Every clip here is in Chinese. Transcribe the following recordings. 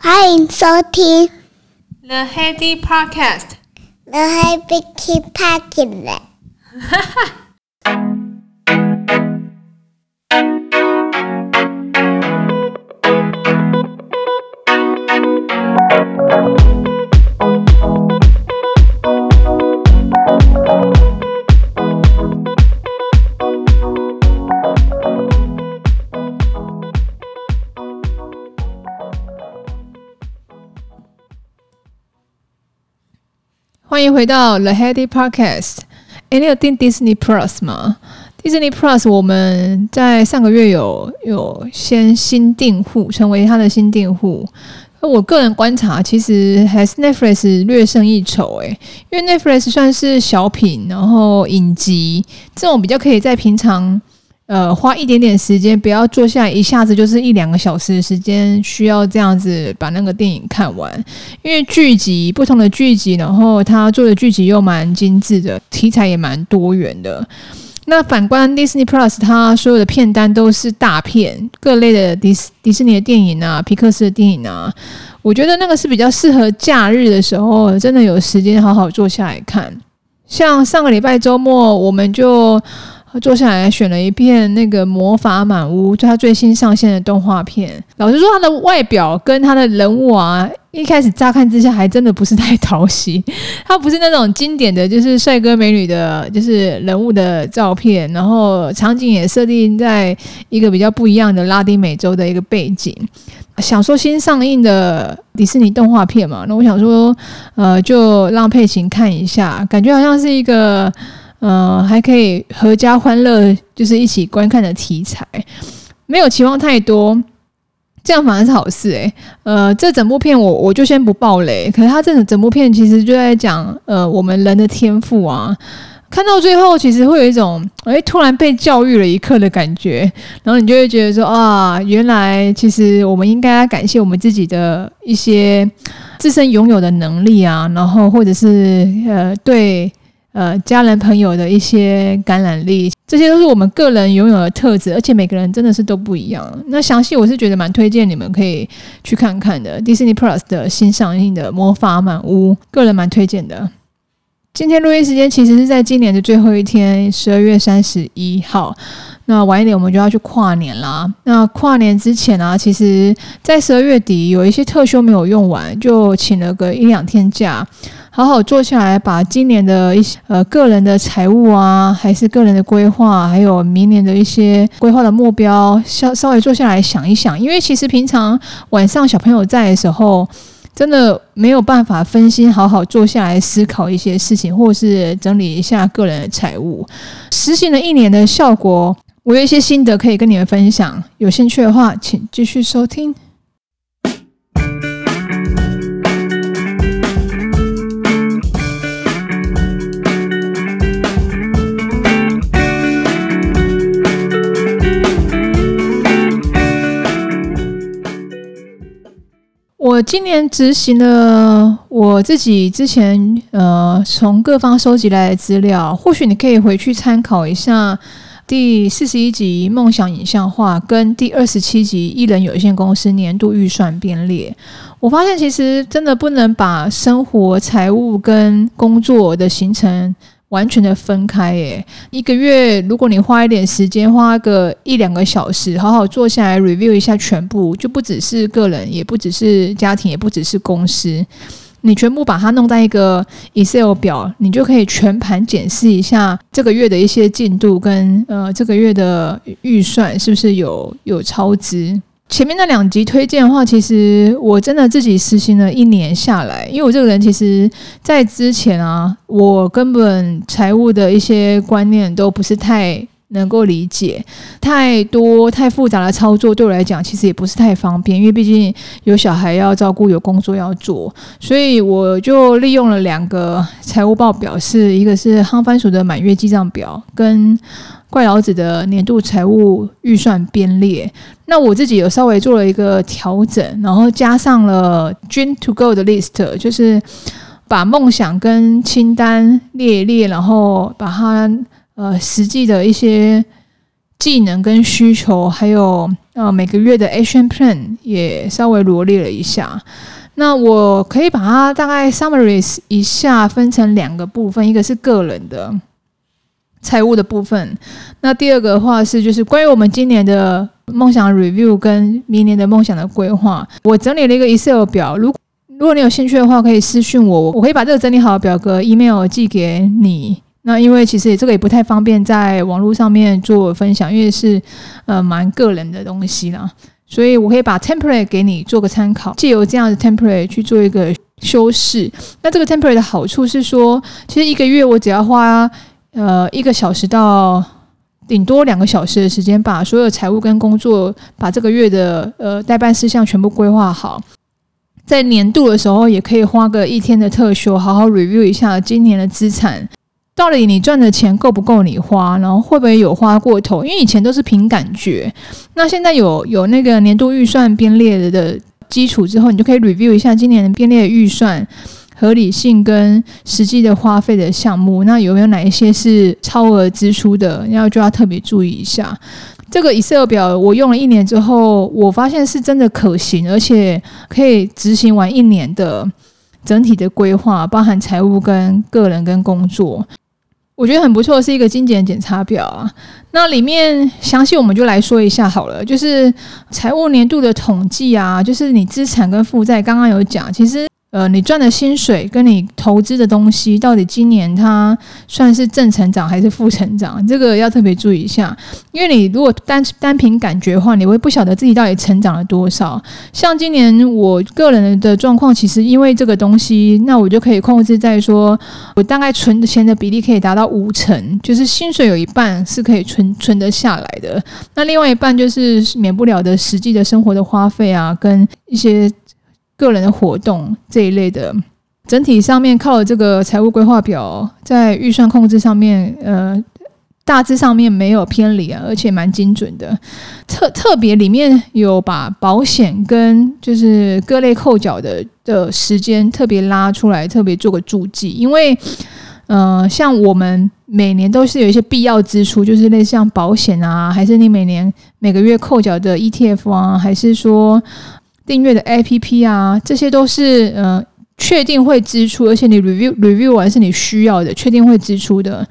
欢迎收听 The Heady Podcast。The Heady Podcast。哈哈。 欢迎回到 The Heady Podcast。哎，你有订 Disney Plus 吗？Disney Plus 我们在上个月有有先新订户，成为他的新订户。我个人观察，其实还是 Netflix 略胜一筹。哎，因为 Netflix 算是小品，然后影集这种比较可以在平常。呃，花一点点时间，不要坐下来一下子就是一两个小时的时间，需要这样子把那个电影看完。因为剧集不同的剧集，然后他做的剧集又蛮精致的，题材也蛮多元的。那反观 Disney Plus，它所有的片单都是大片，各类的迪士迪士尼的电影啊，皮克斯的电影啊，我觉得那个是比较适合假日的时候，真的有时间好好坐下来看。像上个礼拜周末，我们就。坐下来选了一片那个《魔法满屋》，就他最新上线的动画片。老实说，他的外表跟他的人物啊，一开始乍看之下还真的不是太讨喜。他不是那种经典的就是帅哥美女的，就是人物的照片。然后场景也设定在一个比较不一样的拉丁美洲的一个背景。想说新上映的迪士尼动画片嘛，那我想说，呃，就让佩琴看一下，感觉好像是一个。呃，还可以阖家欢乐，就是一起观看的题材，没有期望太多，这样反而是好事诶、呃，这整部片我我就先不爆雷，可是它这整部片其实就在讲，呃，我们人的天赋啊，看到最后其实会有一种，哎，突然被教育了一课的感觉，然后你就会觉得说，啊，原来其实我们应该感谢我们自己的一些自身拥有的能力啊，然后或者是呃，对。呃，家人朋友的一些感染力，这些都是我们个人拥有的特质，而且每个人真的是都不一样。那详细我是觉得蛮推荐你们可以去看看的，Disney Plus 的新上映的《魔法满屋》，个人蛮推荐的。今天录音时间其实是在今年的最后一天，十二月三十一号。那晚一点我们就要去跨年啦。那跨年之前啊，其实在十二月底有一些特休没有用完，就请了个一两天假。好好坐下来，把今年的一些呃个人的财务啊，还是个人的规划，还有明年的一些规划的目标，稍稍微坐下来想一想。因为其实平常晚上小朋友在的时候，真的没有办法分心，好好坐下来思考一些事情，或是整理一下个人的财务。实行了一年的效果，我有一些心得可以跟你们分享。有兴趣的话，请继续收听。我今年执行了我自己之前呃从各方收集来的资料，或许你可以回去参考一下第四十一集梦想影像化跟第二十七集艺人有限公司年度预算编列。我发现其实真的不能把生活、财务跟工作的行程。完全的分开耶，一个月如果你花一点时间，花个一两个小时，好好坐下来 review 一下全部，就不只是个人，也不只是家庭，也不只是公司，你全部把它弄在一个 Excel 表，你就可以全盘检视一下这个月的一些进度跟呃这个月的预算是不是有有超支。前面那两集推荐的话，其实我真的自己实行了一年下来，因为我这个人其实，在之前啊，我根本财务的一些观念都不是太能够理解，太多太复杂的操作对我来讲，其实也不是太方便，因为毕竟有小孩要照顾，有工作要做，所以我就利用了两个财务报表，是一个是夯番薯的满月记账表，跟。怪老子的年度财务预算编列，那我自己有稍微做了一个调整，然后加上了 Dream to Go 的 list，就是把梦想跟清单列一列，然后把它呃实际的一些技能跟需求，还有呃每个月的 action plan 也稍微罗列了一下。那我可以把它大概 summarize 一下，分成两个部分，一个是个人的财务的部分，那第二个的话是就是关于我们今年的梦想 review 跟明年的梦想的规划。我整理了一个 Excel 表，如如果你有兴趣的话，可以私信我，我可以把这个整理好的表格 email 寄给你。那因为其实这个也不太方便在网络上面做分享，因为是呃蛮个人的东西啦。所以我可以把 template 给你做个参考，借由这样的 template 去做一个修饰。那这个 template 的好处是说，其实一个月我只要花呃一个小时到顶多两个小时的时间，把所有财务跟工作，把这个月的呃待办事项全部规划好。在年度的时候，也可以花个一天的特休，好好 review 一下今年的资产。到底你赚的钱够不够你花？然后会不会有花过头？因为以前都是凭感觉，那现在有有那个年度预算编列的基础之后，你就可以 review 一下今年的编列预算合理性跟实际的花费的项目。那有没有哪一些是超额支出的？要就要特别注意一下。这个 Excel 表我用了一年之后，我发现是真的可行，而且可以执行完一年的整体的规划，包含财务跟个人跟工作。我觉得很不错，是一个精简检查表啊。那里面详细我们就来说一下好了，就是财务年度的统计啊，就是你资产跟负债，刚刚有讲，其实。呃，你赚的薪水跟你投资的东西，到底今年它算是正成长还是负成长？这个要特别注意一下，因为你如果单单凭感觉的话，你会不晓得自己到底成长了多少。像今年我个人的状况，其实因为这个东西，那我就可以控制在说，我大概存的钱的比例可以达到五成，就是薪水有一半是可以存存得下来的，那另外一半就是免不了的实际的生活的花费啊，跟一些。个人的活动这一类的，整体上面靠这个财务规划表，在预算控制上面，呃，大致上面没有偏离啊，而且蛮精准的。特特别里面有把保险跟就是各类扣缴的的时间特别拉出来，特别做个注记，因为，呃，像我们每年都是有一些必要支出，就是类似像保险啊，还是你每年每个月扣缴的 ETF 啊，还是说。订阅的 APP 啊，这些都是呃确定会支出，而且你 review review 完是你需要的，确定会支出的，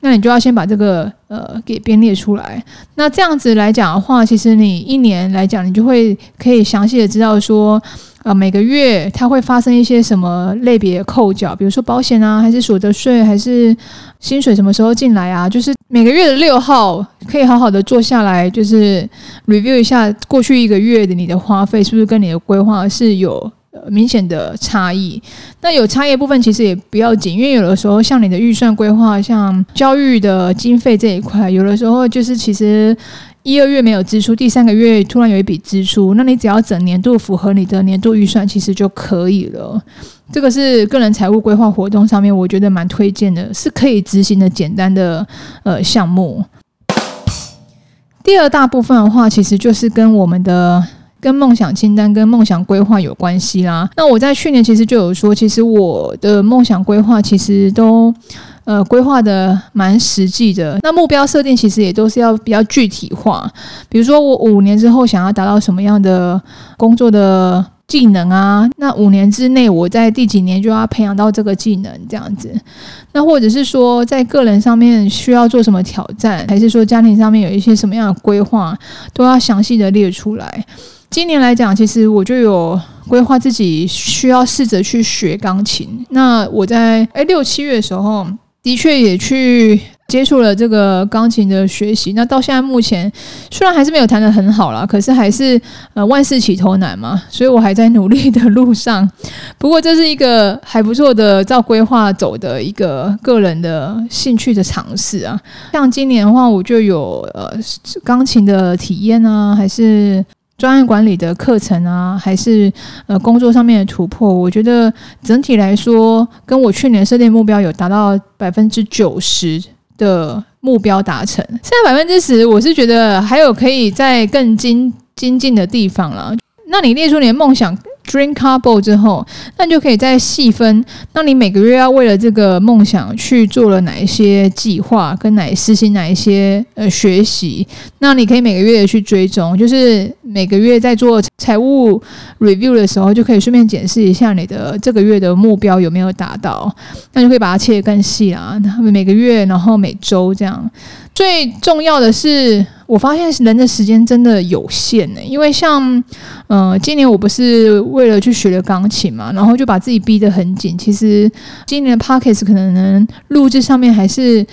那你就要先把这个呃给编列出来。那这样子来讲的话，其实你一年来讲，你就会可以详细的知道说，呃每个月它会发生一些什么类别扣缴，比如说保险啊，还是所得税，还是薪水什么时候进来啊，就是。每个月的六号可以好好的坐下来，就是 review 一下过去一个月的你的花费是不是跟你的规划是有明显的差异。那有差异部分其实也不要紧，因为有的时候像你的预算规划，像教育的经费这一块，有的时候就是其实一二月没有支出，第三个月突然有一笔支出，那你只要整年度符合你的年度预算，其实就可以了。这个是个人财务规划活动上面，我觉得蛮推荐的，是可以执行的简单的呃项目。第二大部分的话，其实就是跟我们的跟梦想清单、跟梦想规划有关系啦。那我在去年其实就有说，其实我的梦想规划其实都呃规划的蛮实际的。那目标设定其实也都是要比较具体化，比如说我五年之后想要达到什么样的工作的。技能啊，那五年之内，我在第几年就要培养到这个技能，这样子。那或者是说，在个人上面需要做什么挑战，还是说家庭上面有一些什么样的规划，都要详细的列出来。今年来讲，其实我就有规划自己需要试着去学钢琴。那我在诶六七月的时候，的确也去。接触了这个钢琴的学习，那到现在目前虽然还是没有弹得很好啦，可是还是呃万事起头难嘛，所以我还在努力的路上。不过这是一个还不错的照规划走的一个个人的兴趣的尝试啊。像今年的话，我就有呃钢琴的体验啊，还是专案管理的课程啊，还是呃工作上面的突破。我觉得整体来说，跟我去年设定目标有达到百分之九十。的目标达成，现在百分之十，我是觉得还有可以在更精精进的地方了。那你列出你的梦想 Dream Car Board 之后，那你就可以再细分。那你每个月要为了这个梦想去做了哪一些计划，跟哪实行哪一些呃学习？那你可以每个月去追踪，就是每个月在做财务 review 的时候，就可以顺便检视一下你的这个月的目标有没有达到。那就可以把它切得更细啦。每个月，然后每周这样。最重要的是，我发现人的时间真的有限呢。因为像，嗯、呃，今年我不是为了去学了钢琴嘛，然后就把自己逼得很紧。其实今年的 Podcast 可能能录制上面还是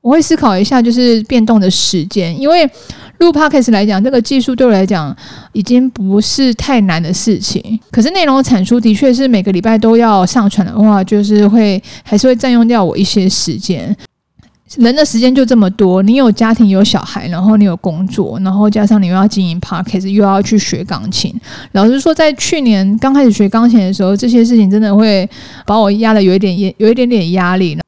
我会思考一下，就是变动的时间。因为录 Podcast 来讲，这个技术对我来讲已经不是太难的事情。可是内容的产出的确是每个礼拜都要上传的话，就是会还是会占用掉我一些时间。人的时间就这么多，你有家庭有小孩，然后你有工作，然后加上你又要经营 p a r k a s 又要去学钢琴。老实说，在去年刚开始学钢琴的时候，这些事情真的会把我压的有一点有一点点压力。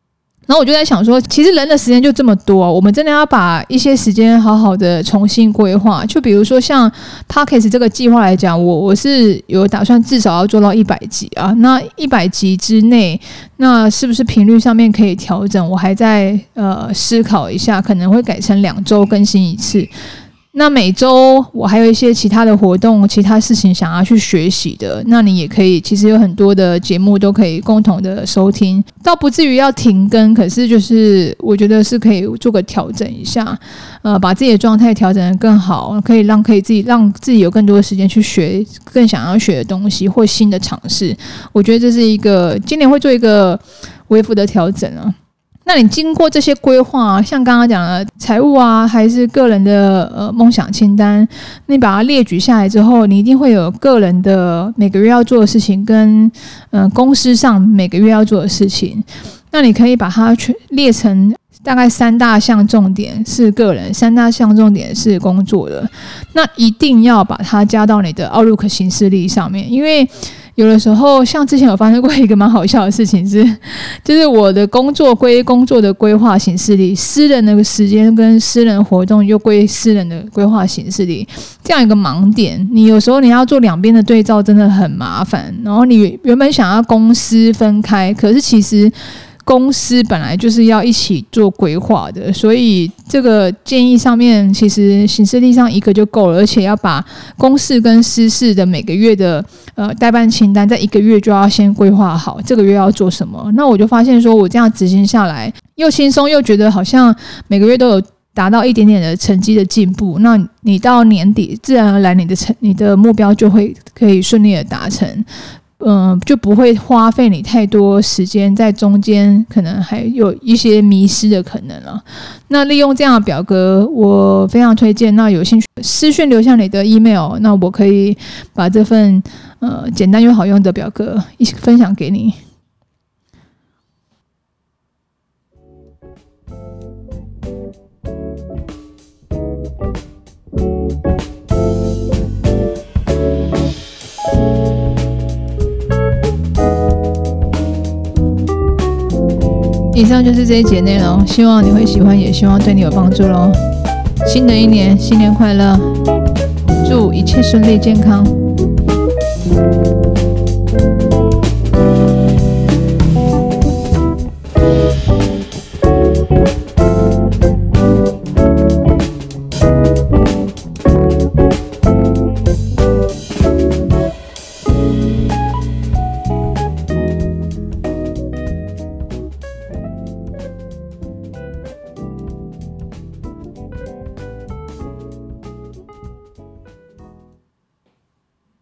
然后我就在想说，其实人的时间就这么多，我们真的要把一些时间好好的重新规划。就比如说像 Parkes 这个计划来讲，我我是有打算至少要做到一百集啊。那一百集之内，那是不是频率上面可以调整？我还在呃思考一下，可能会改成两周更新一次。那每周我还有一些其他的活动、其他事情想要去学习的，那你也可以，其实有很多的节目都可以共同的收听，倒不至于要停更，可是就是我觉得是可以做个调整一下，呃，把自己的状态调整得更好，可以让可以自己让自己有更多的时间去学更想要学的东西或新的尝试。我觉得这是一个今年会做一个微幅的调整啊。那你经过这些规划，像刚刚讲的财务啊，还是个人的呃梦想清单，你把它列举下来之后，你一定会有个人的每个月要做的事情，跟嗯、公司上每个月要做的事情。那你可以把它全列成大概三大项重点是个人，三大项重点是工作的。那一定要把它加到你的 Outlook 行事历上面，因为。有的时候，像之前有发生过一个蛮好笑的事情是，就是我的工作归工作的规划形式里，私人的时间跟私人活动又归私人的规划形式里，这样一个盲点，你有时候你要做两边的对照，真的很麻烦。然后你原本想要公私分开，可是其实。公司本来就是要一起做规划的，所以这个建议上面其实行事历上一个就够了，而且要把公事跟私事的每个月的呃代办清单，在一个月就要先规划好，这个月要做什么。那我就发现说，我这样执行下来又轻松，又觉得好像每个月都有达到一点点的成绩的进步。那你到年底，自然而然你的成你的目标就会可以顺利的达成。嗯，就不会花费你太多时间在中间，可能还有一些迷失的可能了。那利用这样的表格，我非常推荐。那有兴趣私讯留下你的 email，那我可以把这份呃简单又好用的表格一起分享给你。以上就是这一节内容，希望你会喜欢，也希望对你有帮助喽。新的一年，新年快乐，祝一切顺利健康。